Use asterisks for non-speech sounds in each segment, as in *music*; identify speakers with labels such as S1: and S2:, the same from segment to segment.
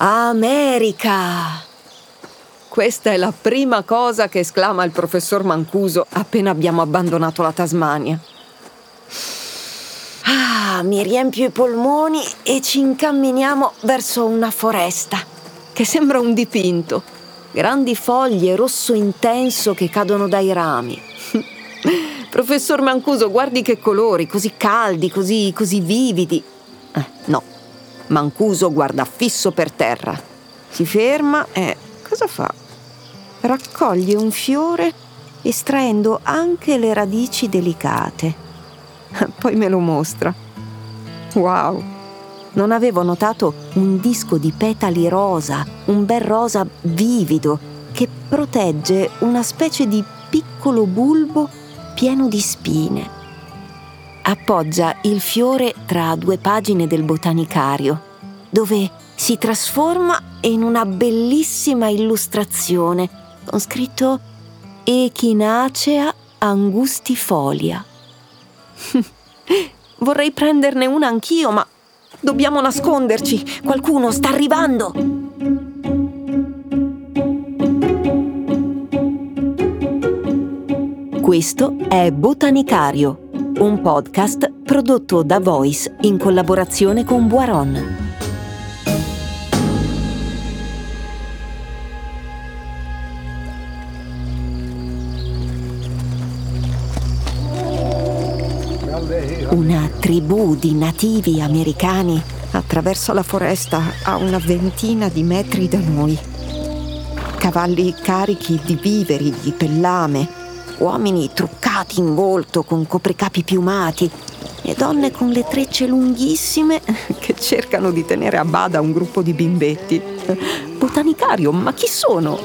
S1: America! Questa è la prima cosa che esclama il professor Mancuso appena abbiamo abbandonato la Tasmania. Ah, mi riempio i polmoni e ci incamminiamo verso una foresta che sembra un dipinto. Grandi foglie rosso intenso che cadono dai rami. *laughs* Professor Mancuso, guardi che colori, così caldi, così, così vividi. Eh, no, Mancuso guarda fisso per terra. Si ferma e cosa fa? Raccoglie un fiore estraendo anche le radici delicate. *laughs* Poi me lo mostra. Wow! Non avevo notato un disco di petali rosa, un bel rosa vivido, che protegge una specie di piccolo bulbo pieno di spine. Appoggia il fiore tra due pagine del botanicario, dove si trasforma in una bellissima illustrazione con scritto Echinacea angustifolia. *laughs* Vorrei prenderne una anch'io, ma dobbiamo nasconderci. Qualcuno sta arrivando. Questo è Botanicario, un podcast prodotto da Voice in collaborazione con Boiron. Una tribù di nativi americani attraversa la foresta a una ventina di metri da noi. Cavalli carichi di viveri, di pellame, uomini truccati in volto con copricapi piumati e donne con le trecce lunghissime *laughs* che cercano di tenere a bada un gruppo di bimbetti. Botanicario, ma chi sono?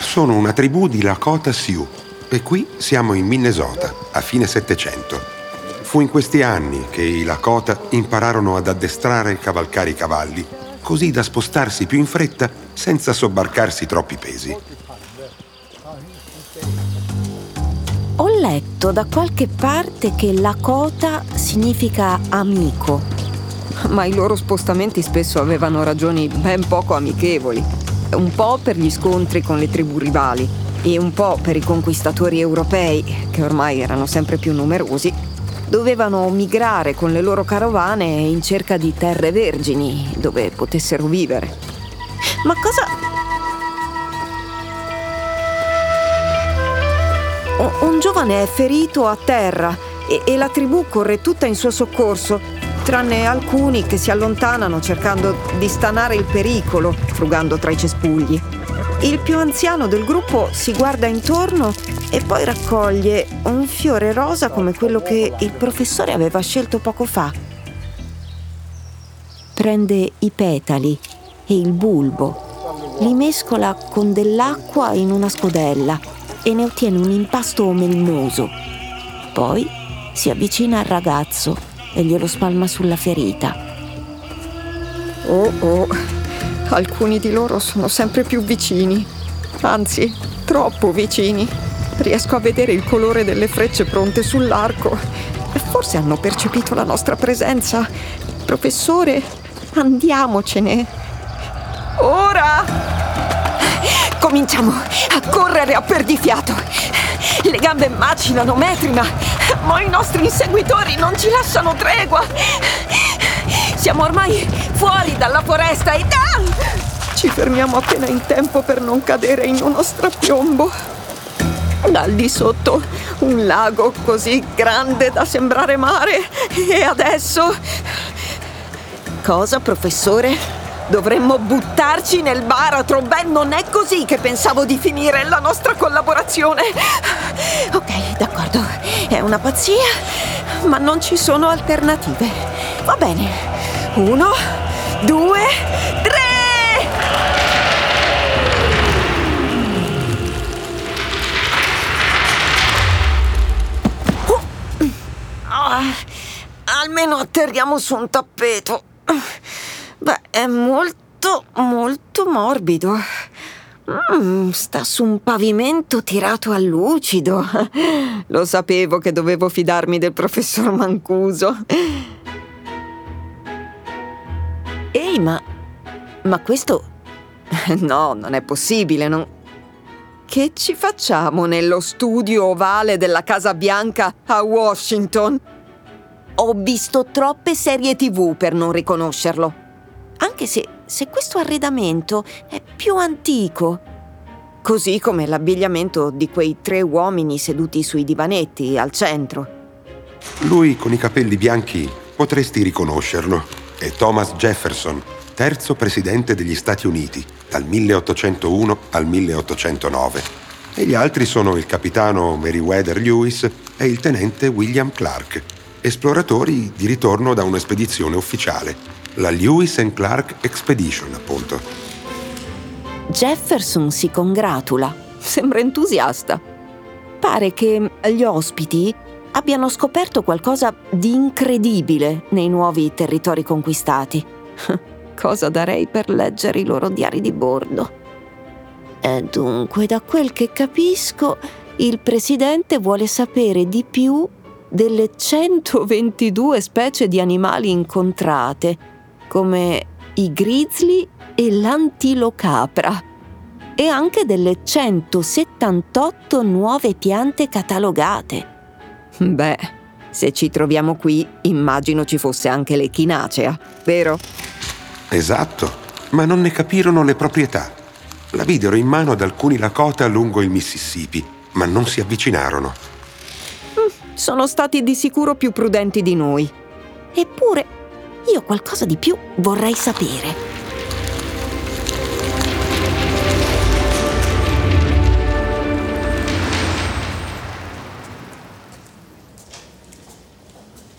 S2: Sono una tribù di Lakota Sioux e qui siamo in Minnesota, a fine Settecento. Fu in questi anni che i Lakota impararono ad addestrare e cavalcare i cavalli, così da spostarsi più in fretta senza sobbarcarsi troppi pesi.
S1: Letto da qualche parte che Lakota significa amico, ma i loro spostamenti spesso avevano ragioni ben poco amichevoli, un po' per gli scontri con le tribù rivali e un po' per i conquistatori europei, che ormai erano sempre più numerosi, dovevano migrare con le loro carovane in cerca di terre vergini dove potessero vivere. Ma cosa... Un giovane è ferito a terra e, e la tribù corre tutta in suo soccorso, tranne alcuni che si allontanano cercando di stanare il pericolo, frugando tra i cespugli. Il più anziano del gruppo si guarda intorno e poi raccoglie un fiore rosa come quello che il professore aveva scelto poco fa. Prende i petali e il bulbo, li mescola con dell'acqua in una scodella e ne ottiene un impasto melmoso. Poi si avvicina al ragazzo e glielo spalma sulla ferita. Oh oh, alcuni di loro sono sempre più vicini, anzi, troppo vicini. Riesco a vedere il colore delle frecce pronte sull'arco. Forse hanno percepito la nostra presenza. Professore, andiamocene. Ora! Cominciamo a correre a perdifiato. Le gambe macinano metri, ma, ma i nostri inseguitori non ci lasciano tregua. Siamo ormai fuori dalla foresta e... Ah! Ci fermiamo appena in tempo per non cadere in uno strapiombo. Dal di sotto un lago così grande da sembrare mare. E adesso... Cosa, professore? Dovremmo buttarci nel baratro. Beh, non è così che pensavo di finire la nostra collaborazione. Ok, d'accordo. È una pazzia, ma non ci sono alternative. Va bene. Uno, due, tre. almeno atterriamo su un tappeto. Beh, è molto, molto morbido. Mm, sta su un pavimento tirato a lucido. *laughs* Lo sapevo che dovevo fidarmi del professor Mancuso. Ehi, ma. Ma questo... *laughs* No, non è possibile, non... Che ci facciamo nello studio ovale della Casa Bianca a Washington? Ho visto troppe serie tv per non riconoscerlo. Anche se, se questo arredamento è più antico. Così come l'abbigliamento di quei tre uomini seduti sui divanetti al centro.
S2: Lui con i capelli bianchi potresti riconoscerlo. È Thomas Jefferson, terzo presidente degli Stati Uniti, dal 1801 al 1809. E gli altri sono il capitano Meriwether Lewis e il tenente William Clark, esploratori di ritorno da un'espedizione ufficiale, la Lewis and Clark Expedition, appunto.
S1: Jefferson si congratula, sembra entusiasta. Pare che gli ospiti abbiano scoperto qualcosa di incredibile nei nuovi territori conquistati. *laughs* Cosa darei per leggere i loro diari di bordo? E dunque, da quel che capisco, il presidente vuole sapere di più delle 122 specie di animali incontrate, come i grizzly e l'antilocapra, e anche delle 178 nuove piante catalogate. Beh, se ci troviamo qui, immagino ci fosse anche l'echinacea, vero?
S2: Esatto, ma non ne capirono le proprietà. La videro in mano ad alcuni Lakota lungo il Mississippi, ma non si avvicinarono.
S1: Mm, sono stati di sicuro più prudenti di noi. Eppure, io qualcosa di più vorrei sapere.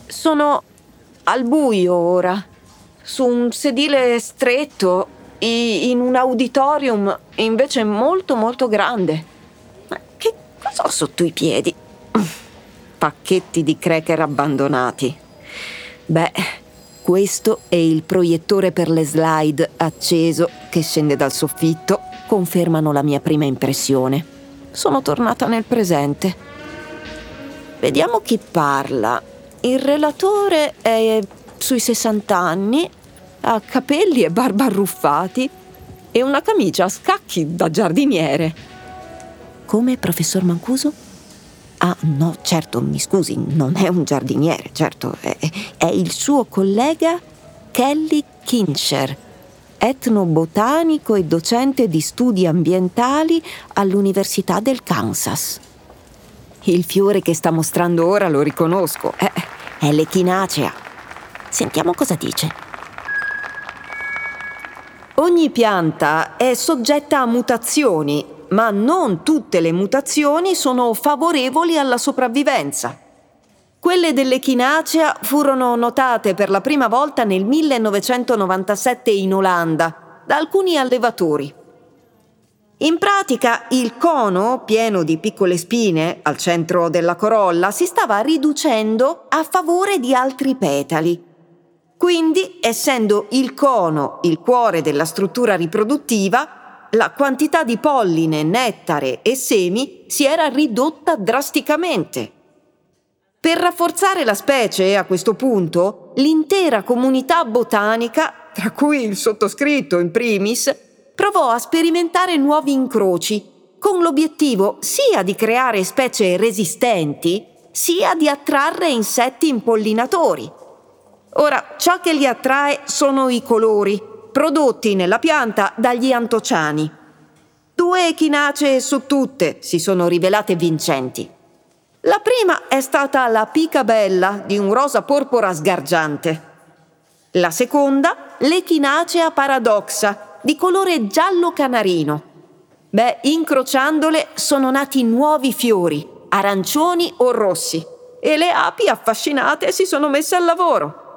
S1: Sono al buio ora, su un sedile stretto, in un auditorium invece molto molto grande. Ma che cosa ho sotto i piedi? *laughs* Pacchetti di cracker abbandonati. Beh, questo è il proiettore per le slide acceso che scende dal soffitto, confermano la mia prima impressione. Sono tornata nel presente. Vediamo chi parla. Il relatore è sui 60 anni, ha capelli e barba arruffati e una camicia a scacchi da giardiniere. Come, professor Mancuso? Ah, no, certo, mi scusi, non è un giardiniere, certo, è, è il suo collega Kelly Kincher, etnobotanico e docente di studi ambientali all'Università del Kansas. Il fiore che sta mostrando ora lo riconosco. Eh, è l'echinacea. Sentiamo cosa dice. Ogni pianta è soggetta a mutazioni, ma non tutte le mutazioni sono favorevoli alla sopravvivenza. Quelle dell'echinacea furono notate per la prima volta nel 1997 in Olanda da alcuni allevatori. In pratica il cono, pieno di piccole spine al centro della corolla, si stava riducendo a favore di altri petali. Quindi, essendo il cono il cuore della struttura riproduttiva, la quantità di polline, nettare e semi si era ridotta drasticamente. Per rafforzare la specie, a questo punto, l'intera comunità botanica, tra cui il sottoscritto in primis, provò a sperimentare nuovi incroci, con l'obiettivo sia di creare specie resistenti, sia di attrarre insetti impollinatori. Ora, ciò che li attrae sono i colori, prodotti nella pianta dagli antociani. Due echinacee su tutte si sono rivelate vincenti. La prima è stata la pica bella di un rosa porpora sgargiante. La seconda, l'echinacea paradoxa, di colore giallo canarino. Beh, incrociandole sono nati nuovi fiori, arancioni o rossi, e le api affascinate si sono messe al lavoro.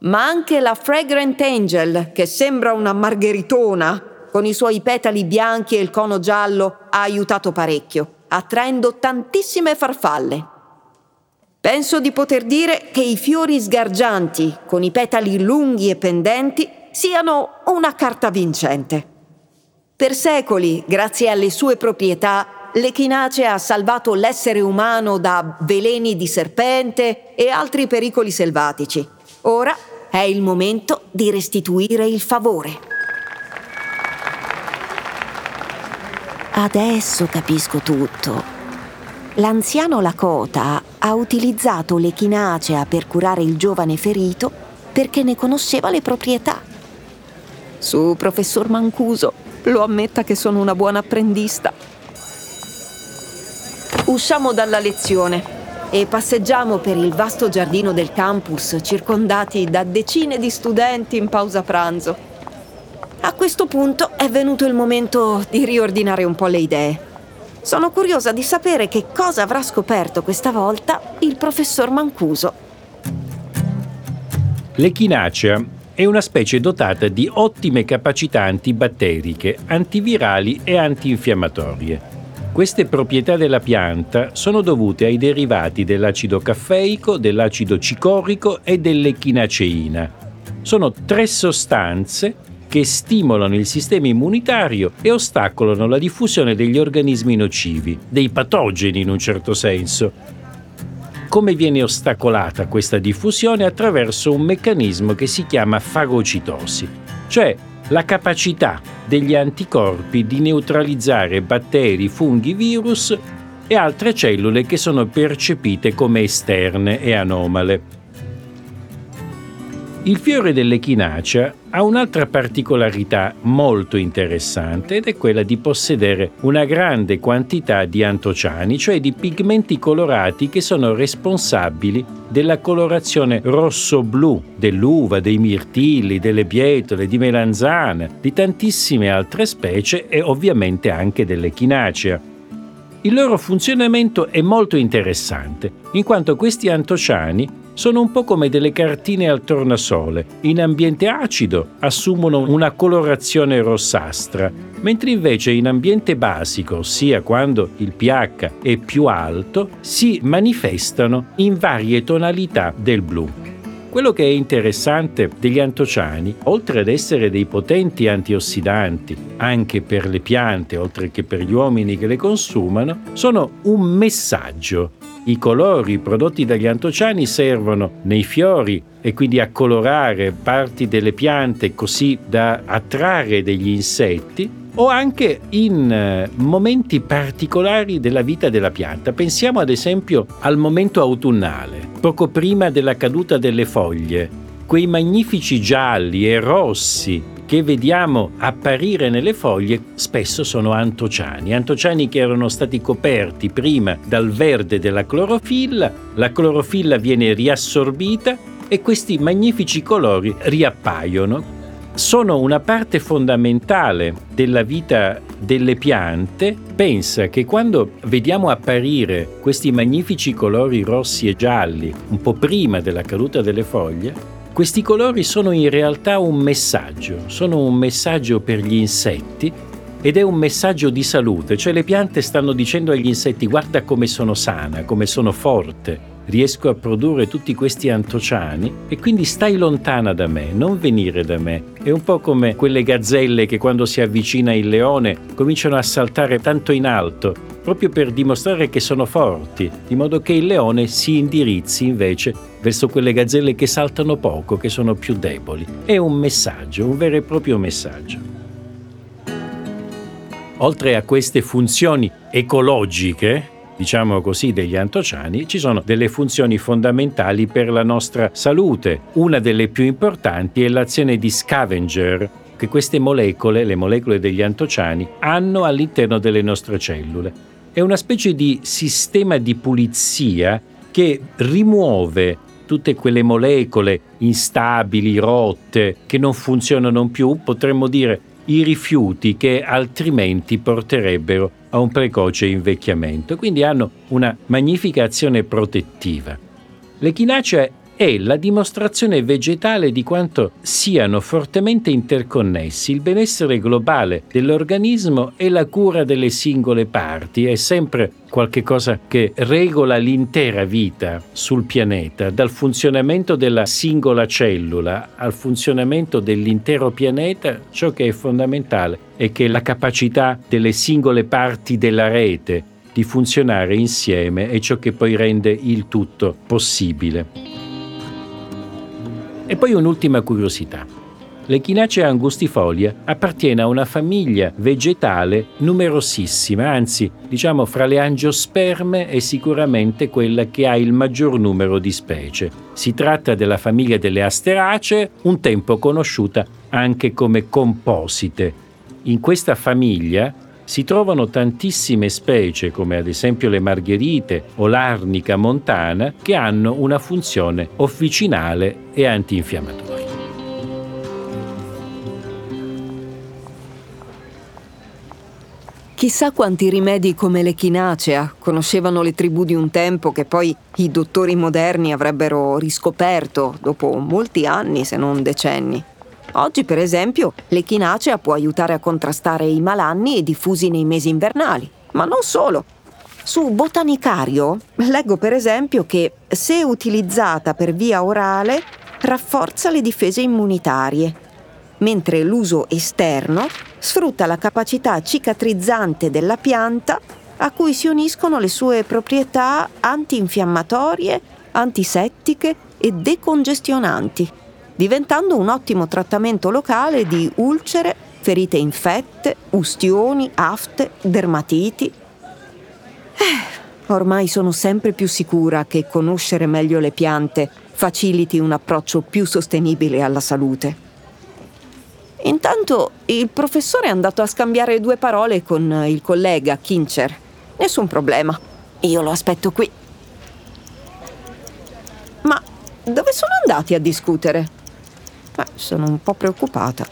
S1: Ma anche la Fragrant Angel, che sembra una margheritona, con i suoi petali bianchi e il cono giallo, ha aiutato parecchio, attraendo tantissime farfalle. Penso di poter dire che i fiori sgargianti, con i petali lunghi e pendenti, siano una carta vincente. Per secoli, grazie alle sue proprietà, l'echinacea ha salvato l'essere umano da veleni di serpente e altri pericoli selvatici. Ora è il momento di restituire il favore. Adesso capisco tutto. L'anziano Lakota ha utilizzato l'echinacea per curare il giovane ferito perché ne conosceva le proprietà. Su, professor Mancuso, lo ammetta che sono una buona apprendista. Usciamo dalla lezione e passeggiamo per il vasto giardino del campus circondati da decine di studenti in pausa pranzo. A questo punto è venuto il momento di riordinare un po' le idee. Sono curiosa di sapere che cosa avrà scoperto questa volta il professor Mancuso.
S3: L'echinacea è una specie dotata di ottime capacità antibatteriche, antivirali e antinfiammatorie. Queste proprietà della pianta sono dovute ai derivati dell'acido caffeico, dell'acido cicorico e dell'echinaceina. Sono tre sostanze che stimolano il sistema immunitario e ostacolano la diffusione degli organismi nocivi, dei patogeni in un certo senso. Come viene ostacolata questa diffusione? Attraverso un meccanismo che si chiama fagocitosi, cioè la capacità degli anticorpi di neutralizzare batteri, funghi, virus e altre cellule che sono percepite come esterne e anomale. Il fiore dell'echinacea ha un'altra particolarità molto interessante ed è quella di possedere una grande quantità di antociani, cioè di pigmenti colorati che sono responsabili della colorazione rosso-blu dell'uva, dei mirtilli, delle bietole, di melanzane, di tantissime altre specie e ovviamente anche dell'echinacea. Il loro funzionamento è molto interessante, in quanto questi antociani sono un po' come delle cartine al tornasole. In ambiente acido assumono una colorazione rossastra, mentre invece in ambiente basico, ossia quando il pH è più alto, si manifestano in varie tonalità del blu. Quello che è interessante degli antociani, oltre ad essere dei potenti antiossidanti, anche per le piante, oltre che per gli uomini che le consumano, sono un messaggio. I colori prodotti dagli antociani servono nei fiori e quindi a colorare parti delle piante così da attrarre degli insetti o anche in eh, momenti particolari della vita della pianta. Pensiamo ad esempio al momento autunnale, poco prima della caduta delle foglie, quei magnifici gialli e rossi che vediamo apparire nelle foglie spesso sono antociani, antociani che erano stati coperti prima dal verde della clorofilla, la clorofilla viene riassorbita e questi magnifici colori riappaiono. Sono una parte fondamentale della vita delle piante. Pensa che quando vediamo apparire questi magnifici colori rossi e gialli un po' prima della caduta delle foglie, questi colori sono in realtà un messaggio, sono un messaggio per gli insetti ed è un messaggio di salute, cioè le piante stanno dicendo agli insetti guarda come sono sana, come sono forte, riesco a produrre tutti questi antociani e quindi stai lontana da me, non venire da me. È un po' come quelle gazzelle che quando si avvicina il leone cominciano a saltare tanto in alto proprio per dimostrare che sono forti, di modo che il leone si indirizzi invece verso quelle gazzelle che saltano poco, che sono più deboli. È un messaggio, un vero e proprio messaggio. Oltre a queste funzioni ecologiche, diciamo così, degli antociani, ci sono delle funzioni fondamentali per la nostra salute. Una delle più importanti è l'azione di scavenger che queste molecole, le molecole degli antociani, hanno all'interno delle nostre cellule è una specie di sistema di pulizia che rimuove tutte quelle molecole instabili, rotte, che non funzionano più, potremmo dire i rifiuti che altrimenti porterebbero a un precoce invecchiamento. Quindi hanno una magnifica azione protettiva. L'echinacea è la dimostrazione vegetale di quanto siano fortemente interconnessi il benessere globale dell'organismo e la cura delle singole parti. È sempre qualcosa che regola l'intera vita sul pianeta, dal funzionamento della singola cellula al funzionamento dell'intero pianeta, ciò che è fondamentale è che la capacità delle singole parti della rete di funzionare insieme è ciò che poi rende il tutto possibile. E poi un'ultima curiosità. L'Echinacea angustifolia appartiene a una famiglia vegetale numerosissima, anzi, diciamo fra le angiosperme è sicuramente quella che ha il maggior numero di specie. Si tratta della famiglia delle asteracee, un tempo conosciuta anche come composite. In questa famiglia si trovano tantissime specie, come ad esempio le margherite o l'arnica montana, che hanno una funzione officinale e antinfiammatoria.
S1: Chissà quanti rimedi come l'echinacea conoscevano le tribù di un tempo che poi i dottori moderni avrebbero riscoperto dopo molti anni, se non decenni. Oggi, per esempio, l'echinacea può aiutare a contrastare i malanni diffusi nei mesi invernali. Ma non solo. Su Botanicario leggo per esempio che se utilizzata per via orale rafforza le difese immunitarie mentre l'uso esterno sfrutta la capacità cicatrizzante della pianta a cui si uniscono le sue proprietà antinfiammatorie, antisettiche e decongestionanti, diventando un ottimo trattamento locale di ulcere, ferite infette, ustioni, afte, dermatiti. Eh, ormai sono sempre più sicura che conoscere meglio le piante faciliti un approccio più sostenibile alla salute. Intanto il professore è andato a scambiare due parole con il collega Kincher. Nessun problema. Io lo aspetto qui. Ma dove sono andati a discutere? Eh, sono un po' preoccupata.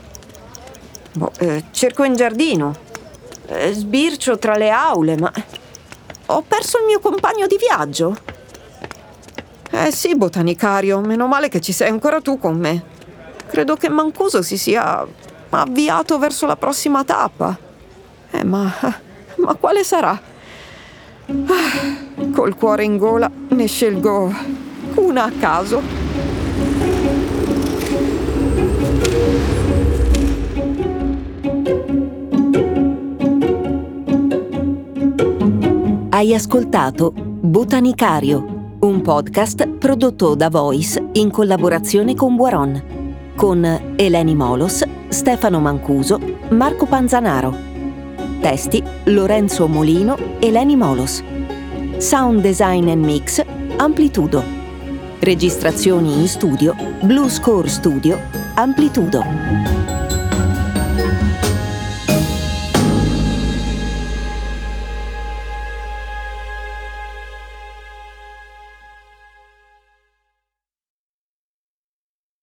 S1: Boh, eh, cerco in giardino. Eh, sbircio tra le aule, ma... Ho perso il mio compagno di viaggio? Eh sì, botanicario, meno male che ci sei ancora tu con me. Credo che Mancuso si sia avviato verso la prossima tappa. Eh, ma. ma quale sarà? Ah, col cuore in gola ne scelgo una a caso. Hai ascoltato Botanicario, un podcast prodotto da Voice in collaborazione con Buaron con Eleni Molos, Stefano Mancuso, Marco Panzanaro. Testi Lorenzo Molino, Eleni Molos. Sound design and mix Amplitudo. Registrazioni in studio Blue Score Studio Amplitudo.